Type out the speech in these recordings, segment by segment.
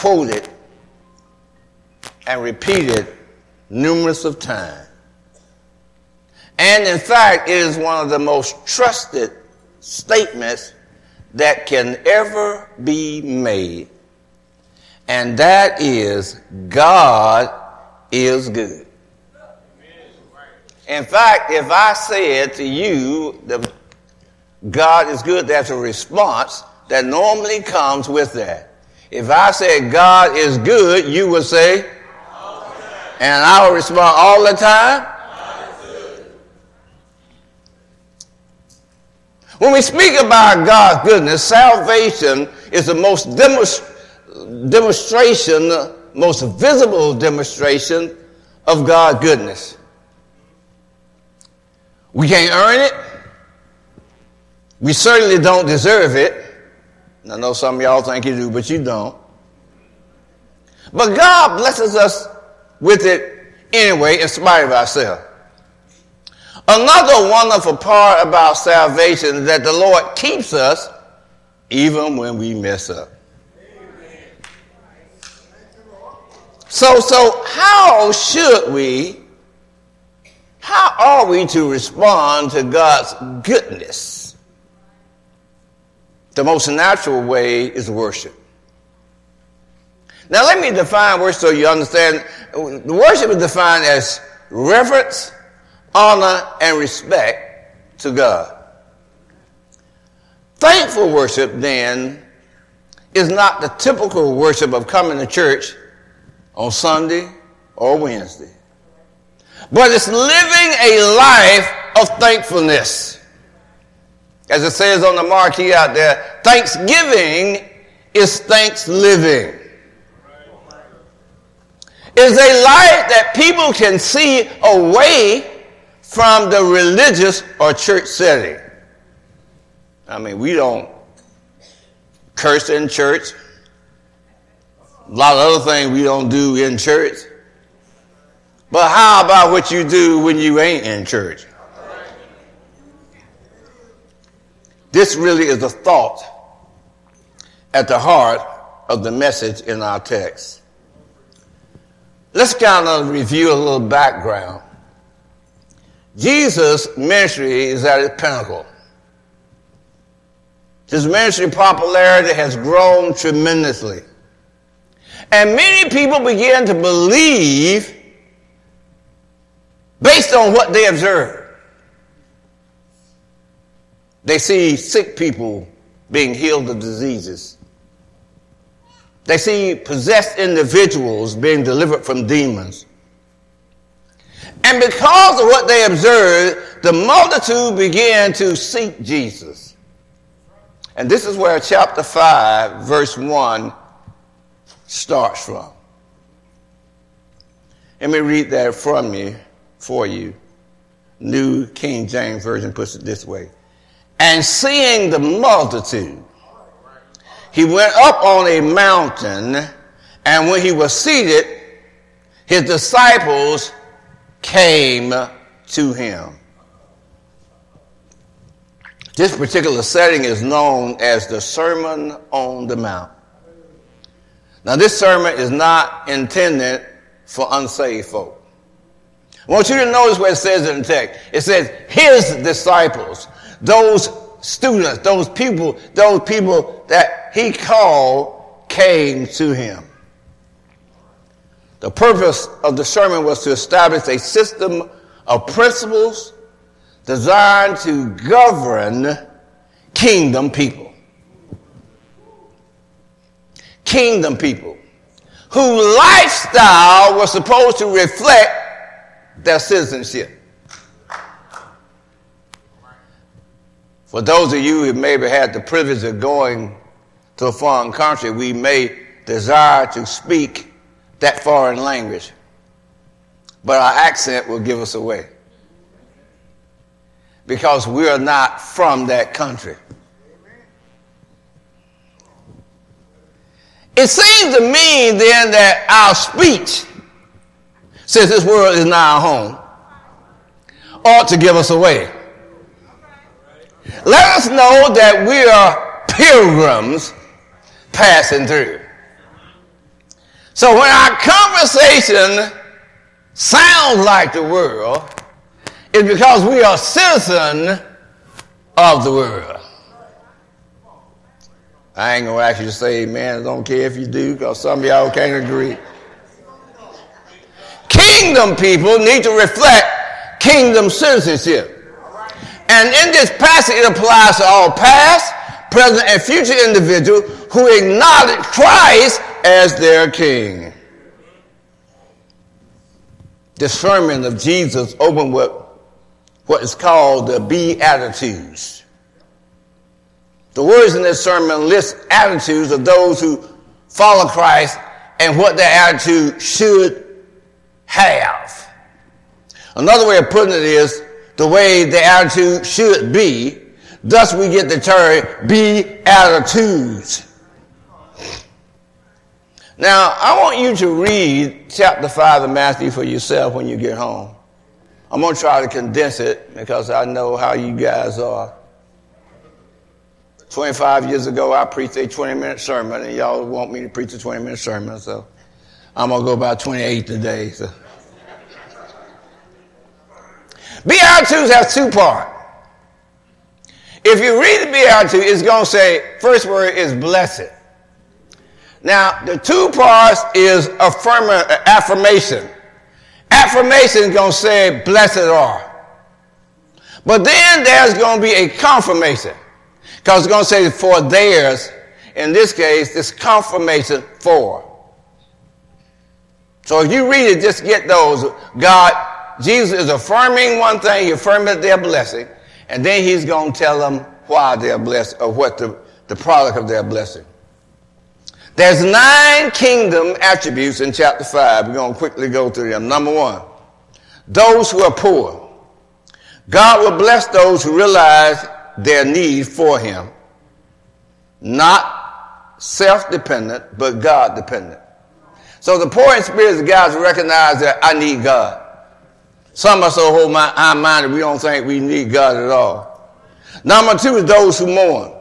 quoted, and repeated numerous of times. And in fact, it is one of the most trusted statements that can ever be made. And that is God is good. In fact, if I said to you, that God is good, that's a response that normally comes with that. If I said God is good, you would say, and I will respond all the time. When we speak about God's goodness, salvation is the most demonst- demonstration, most visible demonstration of God's goodness. We can't earn it. We certainly don't deserve it. I know some of y'all think you do, but you don't. But God blesses us with it anyway, in spite of ourselves. Another wonderful part about salvation is that the Lord keeps us even when we mess up. So, so how should we, how are we to respond to God's goodness? The most natural way is worship. Now, let me define worship so you understand. Worship is defined as reverence, honor, and respect to God. Thankful worship, then, is not the typical worship of coming to church on Sunday or Wednesday, but it's living a life of thankfulness. As it says on the marquee out there, thanksgiving is thanks living. Is a life that people can see away from the religious or church setting. I mean, we don't curse in church. A lot of other things we don't do in church. But how about what you do when you ain't in church? This really is the thought at the heart of the message in our text. Let's kind of review a little background. Jesus' ministry is at its pinnacle. His ministry popularity has grown tremendously. And many people begin to believe based on what they observe. They see sick people being healed of diseases. They see possessed individuals being delivered from demons. And because of what they observed, the multitude began to seek Jesus. And this is where chapter 5, verse 1 starts from. Let me read that from you for you. New King James Version puts it this way. And seeing the multitude, he went up on a mountain, and when he was seated, his disciples came to him. This particular setting is known as the Sermon on the Mount. Now, this sermon is not intended for unsaved folk. I want you to notice what it says in the text. It says, his disciples, those students, those people, those people that he called came to him. The purpose of the sermon was to establish a system of principles designed to govern kingdom people. Kingdom people whose lifestyle was supposed to reflect their citizenship. For those of you who maybe had the privilege of going to a foreign country, we may desire to speak that foreign language, but our accent will give us away because we are not from that country. It seems to me then that our speech, since this world is not our home, ought to give us away. Let us know that we are pilgrims passing through. So when our conversation sounds like the world, it's because we are citizen of the world. I ain't gonna ask you to say amen. I don't care if you do, because some of y'all can't agree. Kingdom people need to reflect kingdom citizenship. And in this passage, it applies to all past, present, and future individuals who acknowledge Christ as their king. The sermon of Jesus opened with what is called the Beatitudes. The words in this sermon list attitudes of those who follow Christ and what their attitude should have. Another way of putting it is the way the attitude should be. Thus we get the term be attitudes. Now, I want you to read chapter 5 of Matthew for yourself when you get home. I'm going to try to condense it because I know how you guys are. 25 years ago, I preached a 20 minute sermon, and y'all want me to preach a 20 minute sermon, so I'm going to go about 28 today. So. Beatitudes have two parts. If you read the Beatitudes, it's going to say, first word is blessed. Now, the two parts is affirm- uh, affirmation. Affirmation is going to say, blessed are. But then there's going to be a confirmation. Because it's going to say, for theirs. In this case, this confirmation for. So if you read it, just get those. God Jesus is affirming one thing, he affirming their blessing, and then he's going to tell them why they're blessed or what the, the product of their blessing. There's nine kingdom attributes in chapter 5. We're going to quickly go through them. Number one, those who are poor. God will bless those who realize their need for him. Not self-dependent, but God-dependent. So the poor in spirit is guys recognize that I need God. Some are so whole minded, we don't think we need God at all. Number two is those who mourn.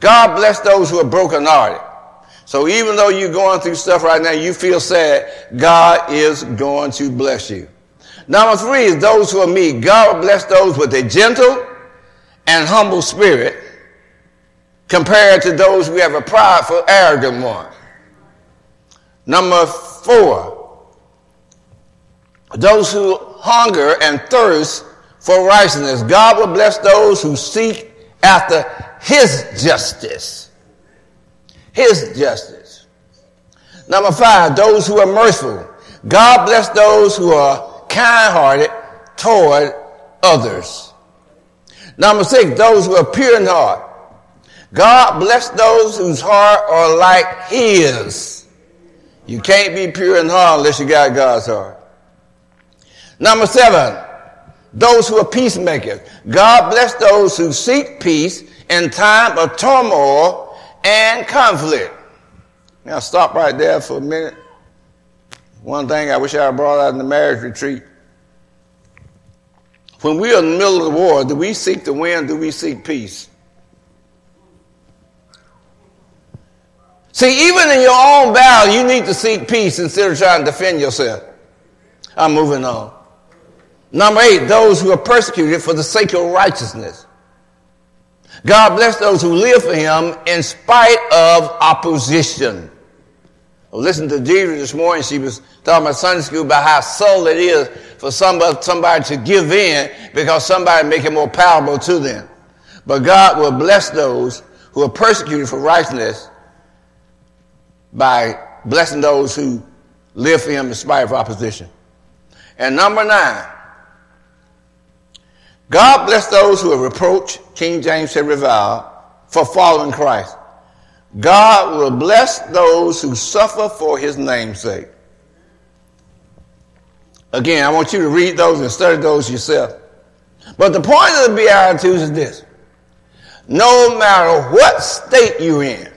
God bless those who are brokenhearted. So even though you're going through stuff right now, you feel sad, God is going to bless you. Number three is those who are meek. God bless those with a gentle and humble spirit compared to those who have a prideful, arrogant one. Number four, those who hunger and thirst for righteousness. God will bless those who seek after his justice. His justice. Number five, those who are merciful. God bless those who are kind hearted toward others. Number six, those who are pure in heart. God bless those whose heart are like his. You can't be pure in heart unless you got God's heart. Number seven, those who are peacemakers. God bless those who seek peace in time of turmoil and conflict. Now stop right there for a minute. One thing I wish I brought out in the marriage retreat. When we are in the middle of the war, do we seek to win? Do we seek peace? See, even in your own battle, you need to seek peace instead of trying to defend yourself. I'm moving on. Number eight, those who are persecuted for the sake of righteousness. God bless those who live for him in spite of opposition. Well, listen to Deidre this morning. She was talking about Sunday school about how subtle it is for somebody, somebody to give in because somebody make it more palatable to them. But God will bless those who are persecuted for righteousness by blessing those who live for him in spite of opposition. And number nine, God bless those who are reproached, King James said revile, for following Christ. God will bless those who suffer for his name's sake. Again, I want you to read those and study those yourself. But the point of the Beatitudes is this. No matter what state you're in,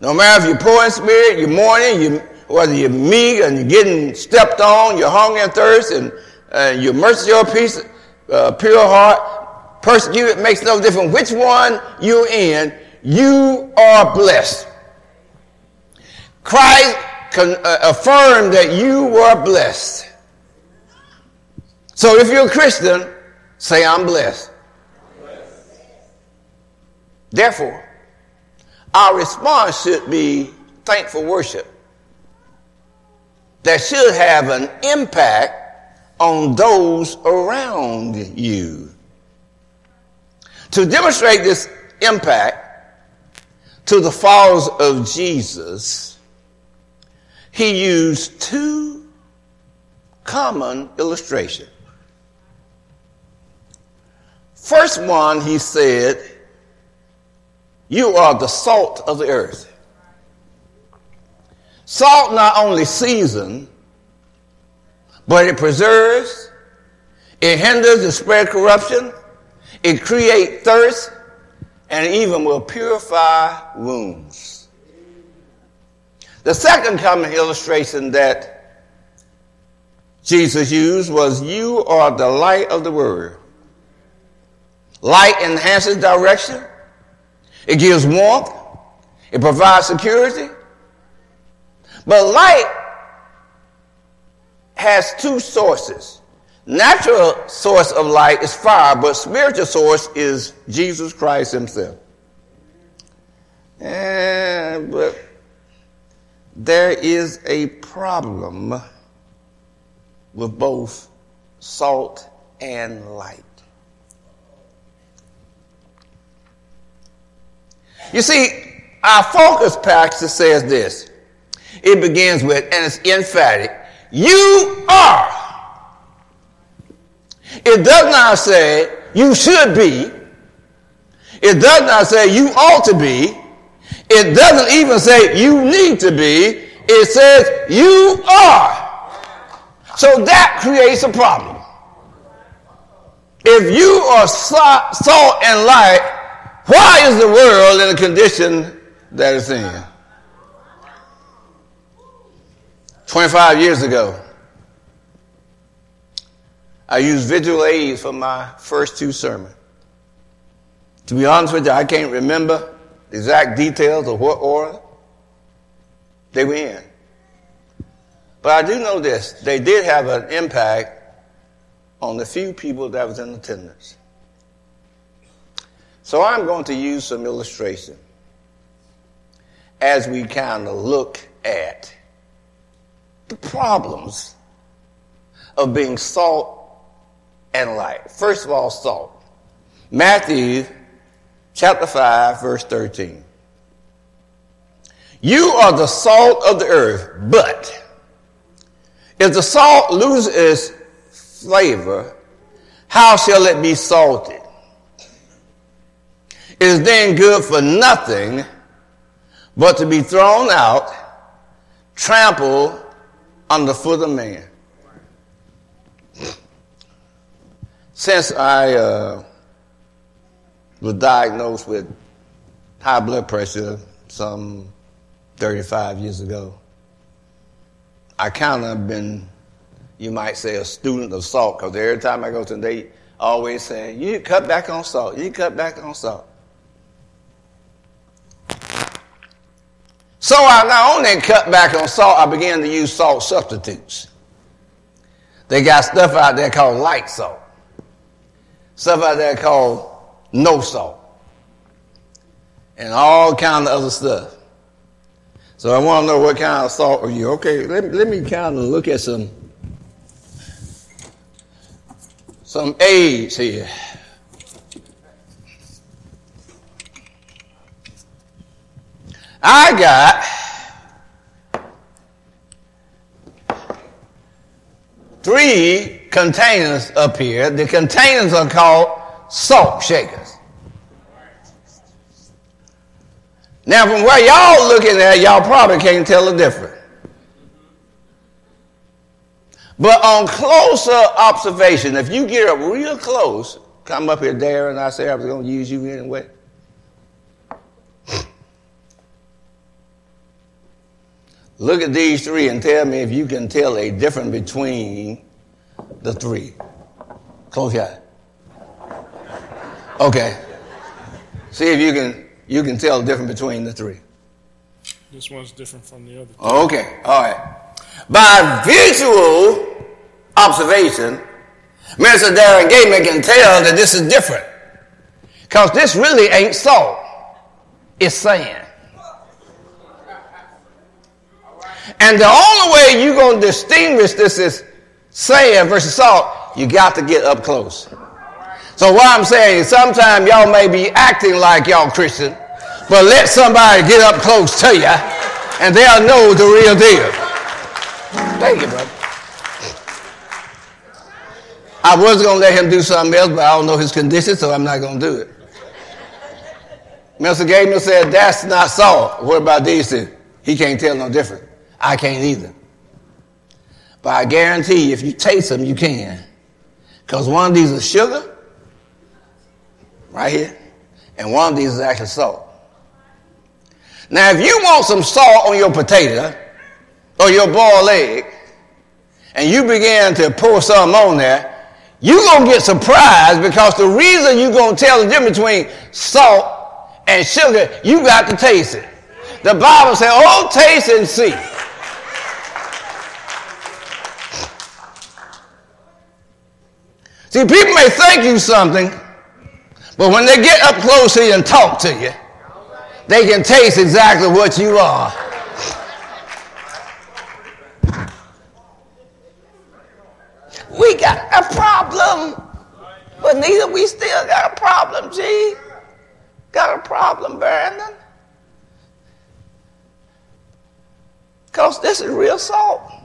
no matter if you're poor in spirit, you're mourning, you, whether you're meek and you're getting stepped on, you're hungry and thirsty, and you're merciful, your peace, uh, pure heart, persecuted, makes no difference which one you're in, you are blessed. Christ con- uh, affirmed that you were blessed. So if you're a Christian, say, I'm blessed. Therefore, our response should be thankful worship that should have an impact on those around you. To demonstrate this impact to the followers of Jesus, he used two common illustrations. First one, he said, You are the salt of the earth. Salt not only seasons, but it preserves, it hinders the spread of corruption, it creates thirst, and even will purify wounds. The second common illustration that Jesus used was, You are the light of the world. Light enhances direction. It gives warmth. It provides security. But light has two sources. Natural source of light is fire, but spiritual source is Jesus Christ himself. And, but there is a problem with both salt and light. You see, our focus passage says this. It begins with, and it's emphatic, you are. It does not say you should be. It does not say you ought to be. It doesn't even say you need to be. It says you are. So that creates a problem. If you are salt and light, why is the world in the condition that it's in? 25 years ago, I used visual aids for my first two sermons. To be honest with you, I can't remember the exact details of what order they were in. But I do know this. They did have an impact on the few people that was in attendance. So I'm going to use some illustration as we kind of look at the problems of being salt and light. First of all, salt. Matthew chapter 5, verse 13. You are the salt of the earth, but if the salt loses its flavor, how shall it be salted? It is then good for nothing but to be thrown out, trampled underfoot of man. Since I uh, was diagnosed with high blood pressure some 35 years ago, I kind of been, you might say, a student of salt because every time I go to they always say, you cut back on salt, you cut back on salt. So I not only cut back on salt, I began to use salt substitutes. They got stuff out there called light salt. Stuff out there called no salt. And all kind of other stuff. So I want to know what kind of salt are you? Okay, let, let me kind of look at some some age here. I got three containers up here. The containers are called salt shakers. Now, from where y'all looking at, y'all probably can't tell the difference. But on closer observation, if you get up real close, come up here, Darren, I say I was going to use you anyway. Look at these three and tell me if you can tell a difference between the three. Close your eye. Okay. See if you can you can tell the difference between the three. This one's different from the other. Okay, all right. By visual observation, Mr. Darren Gayman can tell that this is different. Because this really ain't salt, it's sand. And the only way you're going to distinguish this is sand versus salt, you got to get up close. So what I'm saying is sometimes y'all may be acting like y'all Christian, but let somebody get up close to you and they'll know the real deal. Thank you, brother. I was going to let him do something else, but I don't know his condition, so I'm not going to do it. Mr. Gayman said, that's not salt. What about these two? He can't tell no difference. I can't either. But I guarantee you, if you taste them, you can. Because one of these is sugar, right here, and one of these is actually salt. Now, if you want some salt on your potato or your boiled egg, and you begin to pour some on there, you're going to get surprised because the reason you're going to tell the difference between salt and sugar, you got to taste it. The Bible says, oh, taste and see. See, people may think you something, but when they get up close to you and talk to you, they can taste exactly what you are. We got a problem. But neither we still got a problem, G. Got a problem, Brandon. Because this is real salt.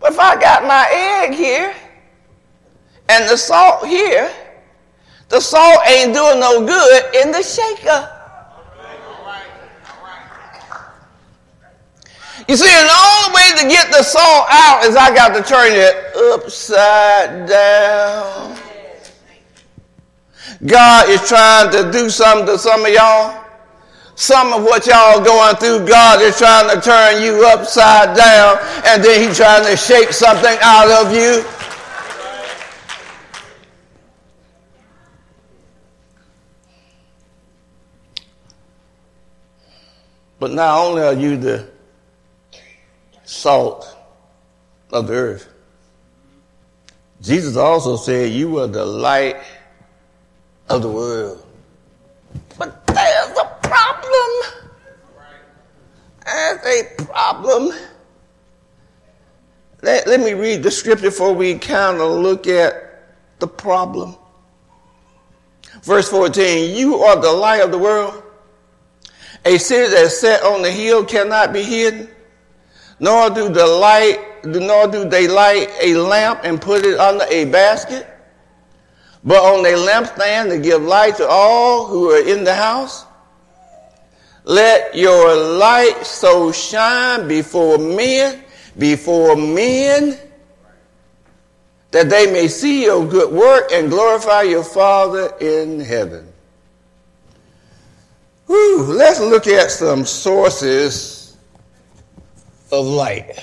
But if I got my egg here and the salt here, the salt ain't doing no good in the shaker. You see, the only way to get the salt out is I got to turn it upside down. God is trying to do something to some of y'all. Some of what y'all going through, God is trying to turn you upside down, and then He's trying to shape something out of you. But not only are you the salt of the earth, Jesus also said you are the light of the world. But there's a problem. There's a problem. Let, let me read the scripture before we kind of look at the problem. Verse 14, you are the light of the world. A city that is set on the hill cannot be hidden, nor do the light, nor do they light a lamp and put it under a basket, but on a lampstand to give light to all who are in the house. Let your light so shine before men, before men, that they may see your good work and glorify your Father in heaven. Whew, let's look at some sources of light.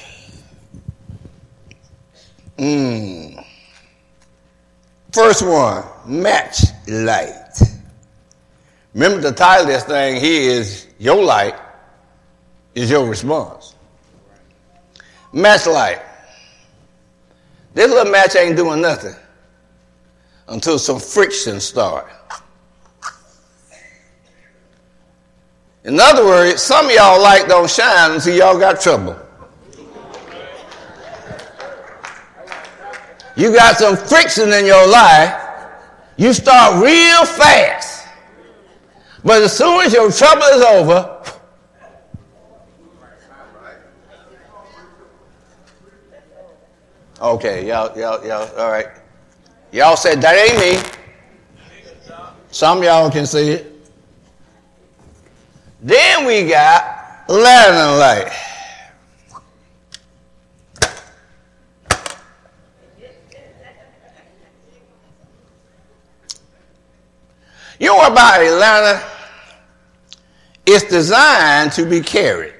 Mm. First one, match light. Remember the title of this thing here is Your Light is Your Response. Match light. This little match ain't doing nothing until some friction start. In other words, some of y'all light don't shine until y'all got trouble. You got some friction in your life, you start real fast. But as soon as your trouble is over, okay, y'all, y'all, y'all, all right. Y'all said that ain't me. Some y'all can see it. Then we got lantern light. You what about lantern? It's designed to be carried.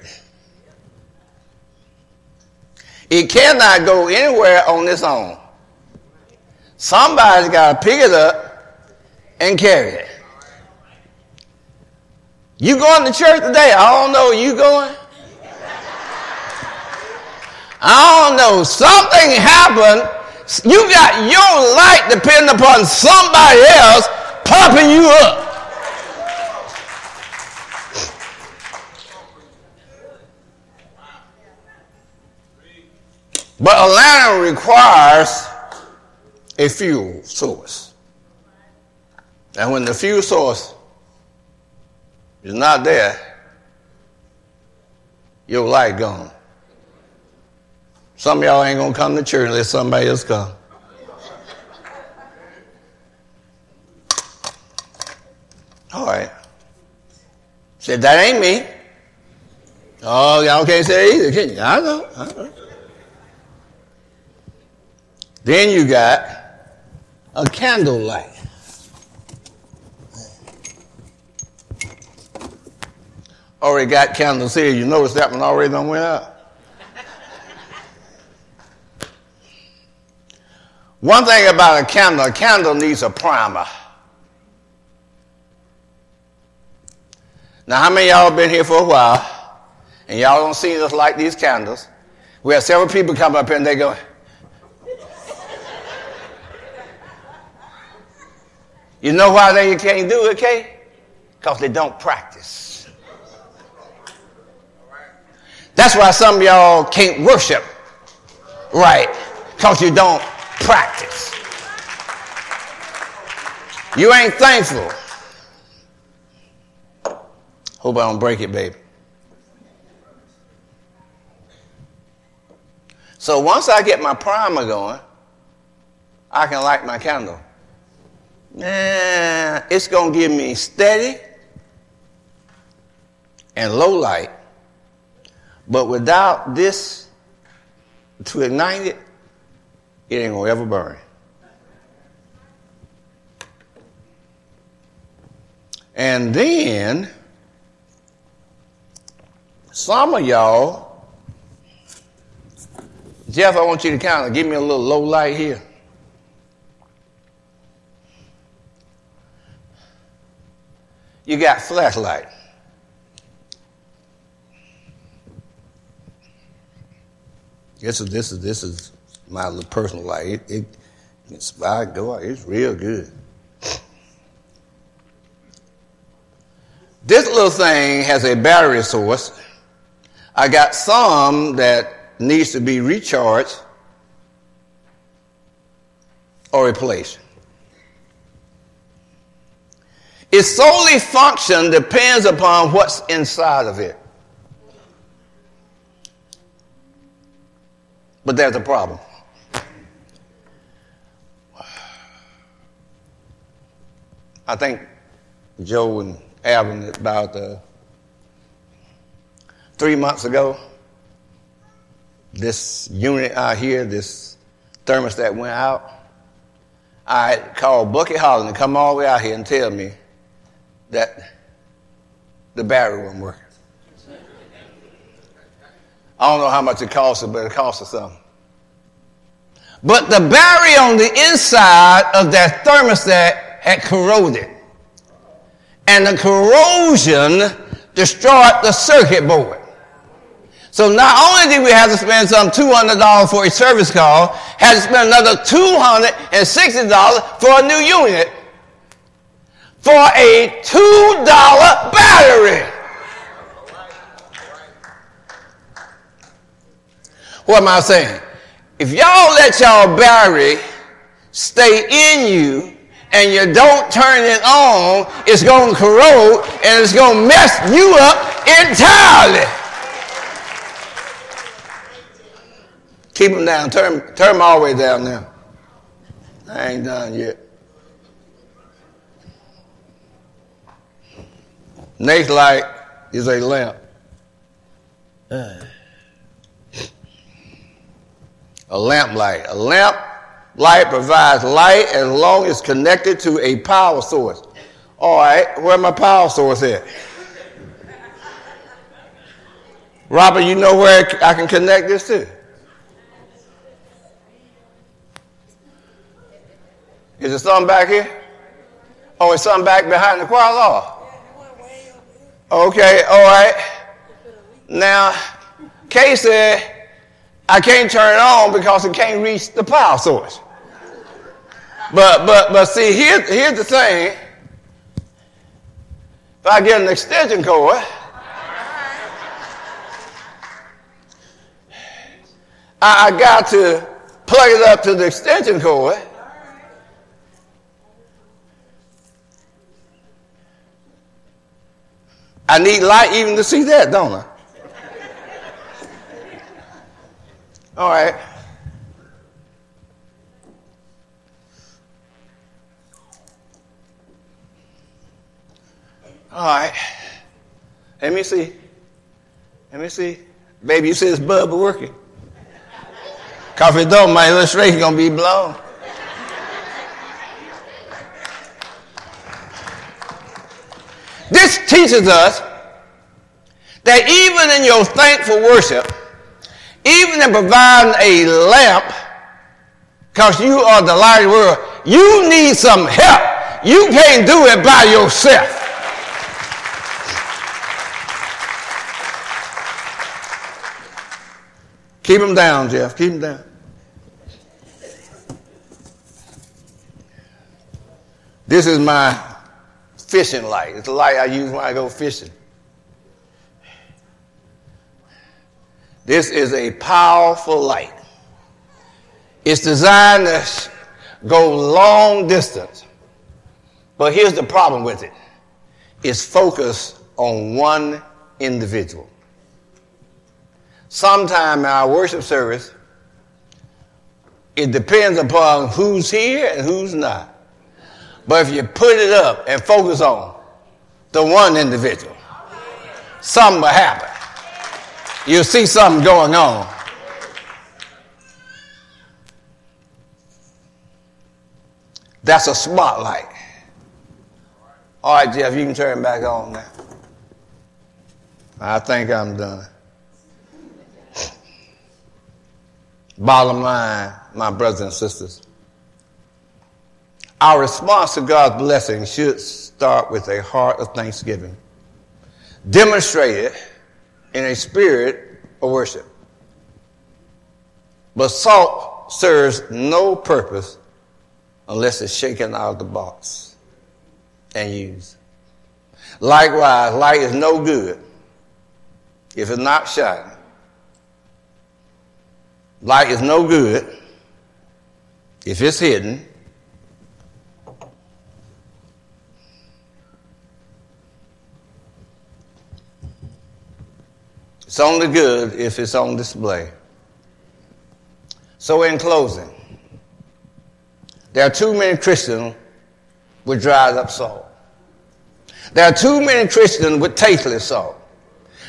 It cannot go anywhere on its own. Somebody's got to pick it up and carry it. You going to church today? I don't know. You going? I don't know. Something happened. You got your light depending upon somebody else pumping you up. But a lantern requires a fuel source. And when the fuel source is not there, your light gone. Some of y'all ain't gonna come to church unless somebody else come. All right. Said that ain't me. Oh, y'all can't say either, can you? I know. I know. Then you got a candle light. Already got candles here. You notice that one already done went out. One thing about a candle, a candle needs a primer. Now, how many y'all been here for a while, and y'all don't see us light these candles? We have several people come up here and they go, You know why they can't do it, Kay? Because they don't practice. That's why some of y'all can't worship right, because you don't practice. You ain't thankful. Hope I don't break it, baby. So once I get my primer going, I can light my candle. Nah, it's going to give me steady and low light. But without this to ignite it, it ain't going to ever burn. And then, some of y'all, Jeff, I want you to kind of give me a little low light here. You got flashlight. This is this is this is my little personal light. It, it it's I go it's real good. This little thing has a battery source. I got some that needs to be recharged or replaced. Its solely function depends upon what's inside of it. But there's a problem. I think Joe and Alvin about uh, three months ago, this unit out here, this thermostat went out. I called Bucky Holland to come all the way out here and tell me that the battery wasn't working. I don't know how much it cost but it cost us something. But the battery on the inside of that thermostat had corroded. And the corrosion destroyed the circuit board. So not only did we have to spend some $200 for a service call, had to spend another $260 for a new unit for a $2 battery. What am I saying? If y'all let y'all battery stay in you and you don't turn it on, it's going to corrode and it's going to mess you up entirely. Keep them down. Turn, turn them all the way down now. I ain't done yet. Next light is a lamp. A lamp light. A lamp light provides light as long as connected to a power source. All right, where my power source at? Robert, you know where I can connect this to? Is there something back here? Oh, it's something back behind the choir law. Okay, all right. Now, Kay said, I can't turn it on because it can't reach the power source. But but but see, here, here's the thing. If I get an extension cord, I, I got to plug it up to the extension cord. I need light even to see that, don't I? All right. All right. Let me see. Let me see. Baby, you see this bulb working. Coffee don't, my illustration gonna be blown. This teaches us that even in your thankful worship, even in providing a lamp, because you are the light of the world, you need some help. You can't do it by yourself. Keep them down, Jeff. Keep them down. This is my fishing light. It's the light I use when I go fishing. This is a powerful light. It's designed to go long distance. But here's the problem with it. It's focused on one individual. Sometime in our worship service, it depends upon who's here and who's not. But if you put it up and focus on the one individual, something will happen. You'll see something going on. That's a spotlight. All right, Jeff, you can turn back on now. I think I'm done. Bottom line, my brothers and sisters, our response to God's blessing should start with a heart of thanksgiving, demonstrated in a spirit of worship. But salt serves no purpose unless it's shaken out of the box and used. Likewise, light is no good if it's not shining. Light is no good if it's hidden. It's only good if it's on display. So, in closing, there are too many Christians with dried up salt. There are too many Christians with tasteless salt.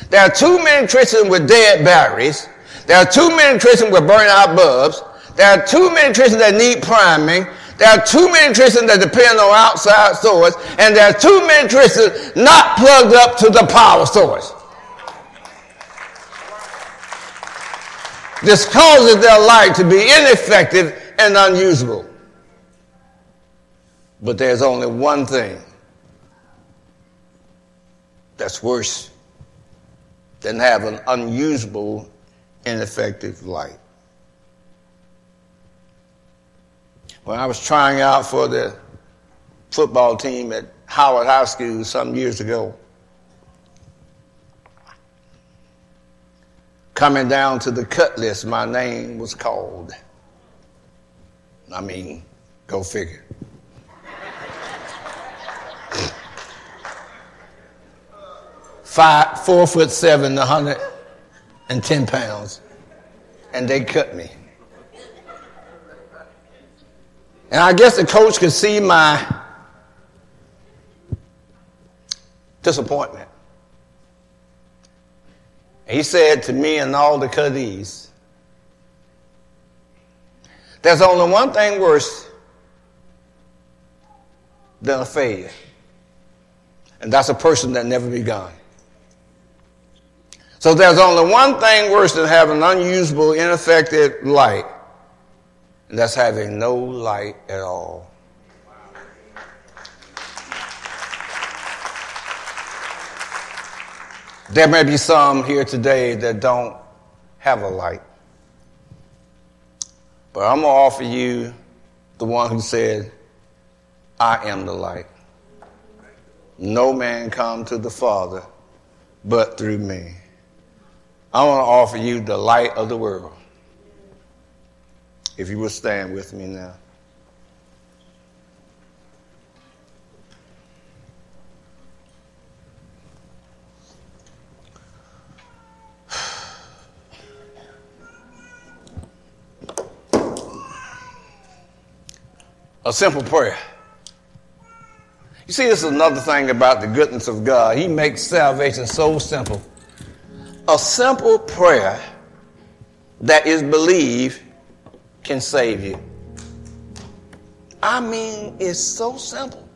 There are too many Christians with dead batteries. There are too many Christians with burnt out bulbs. There are too many Christians that need priming. There are too many Christians that depend on outside source. And there are too many Christians not plugged up to the power source. This causes their light to be ineffective and unusable. But there's only one thing that's worse than having unusable, ineffective light. When I was trying out for the football team at Howard High School some years ago, coming down to the cut list, my name was called. I mean, go figure. Five, four foot seven, 110 pounds. And they cut me. And I guess the coach could see my disappointment. He said to me and all the Cuddies, there's only one thing worse than a failure. And that's a person that never begun. So there's only one thing worse than having unusable, ineffective light, and that's having no light at all. There may be some here today that don't have a light. But I'm going to offer you the one who said, I am the light. No man come to the Father but through me. I want to offer you the light of the world. If you will stand with me now. A simple prayer. You see, this is another thing about the goodness of God. He makes salvation so simple. A simple prayer that is believed can save you. I mean, it's so simple.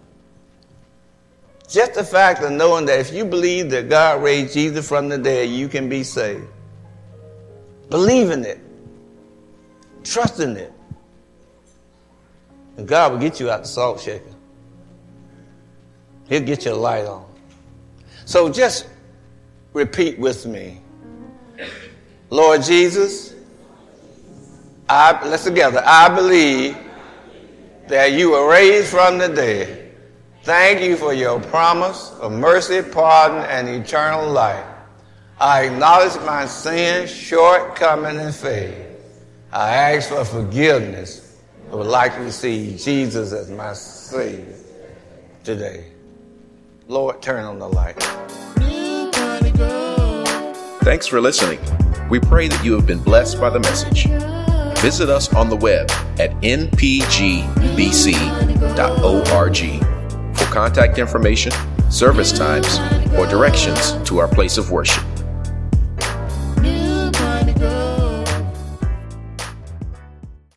Just the fact of knowing that if you believe that God raised Jesus from the dead, you can be saved. Believe in it. Trust in it. And God will get you out the salt shaker. He'll get your light on. So just repeat with me. Lord Jesus, I, let's together. I believe that you were raised from the dead. Thank you for your promise of mercy, pardon, and eternal life. I acknowledge my sins, shortcoming, and faith. I ask for forgiveness. I would like to receive Jesus as my Savior today. Lord, turn on the light. Thanks for listening. We pray that you have been blessed by the message. Visit us on the web at npgbc.org for contact information, service times, or directions to our place of worship.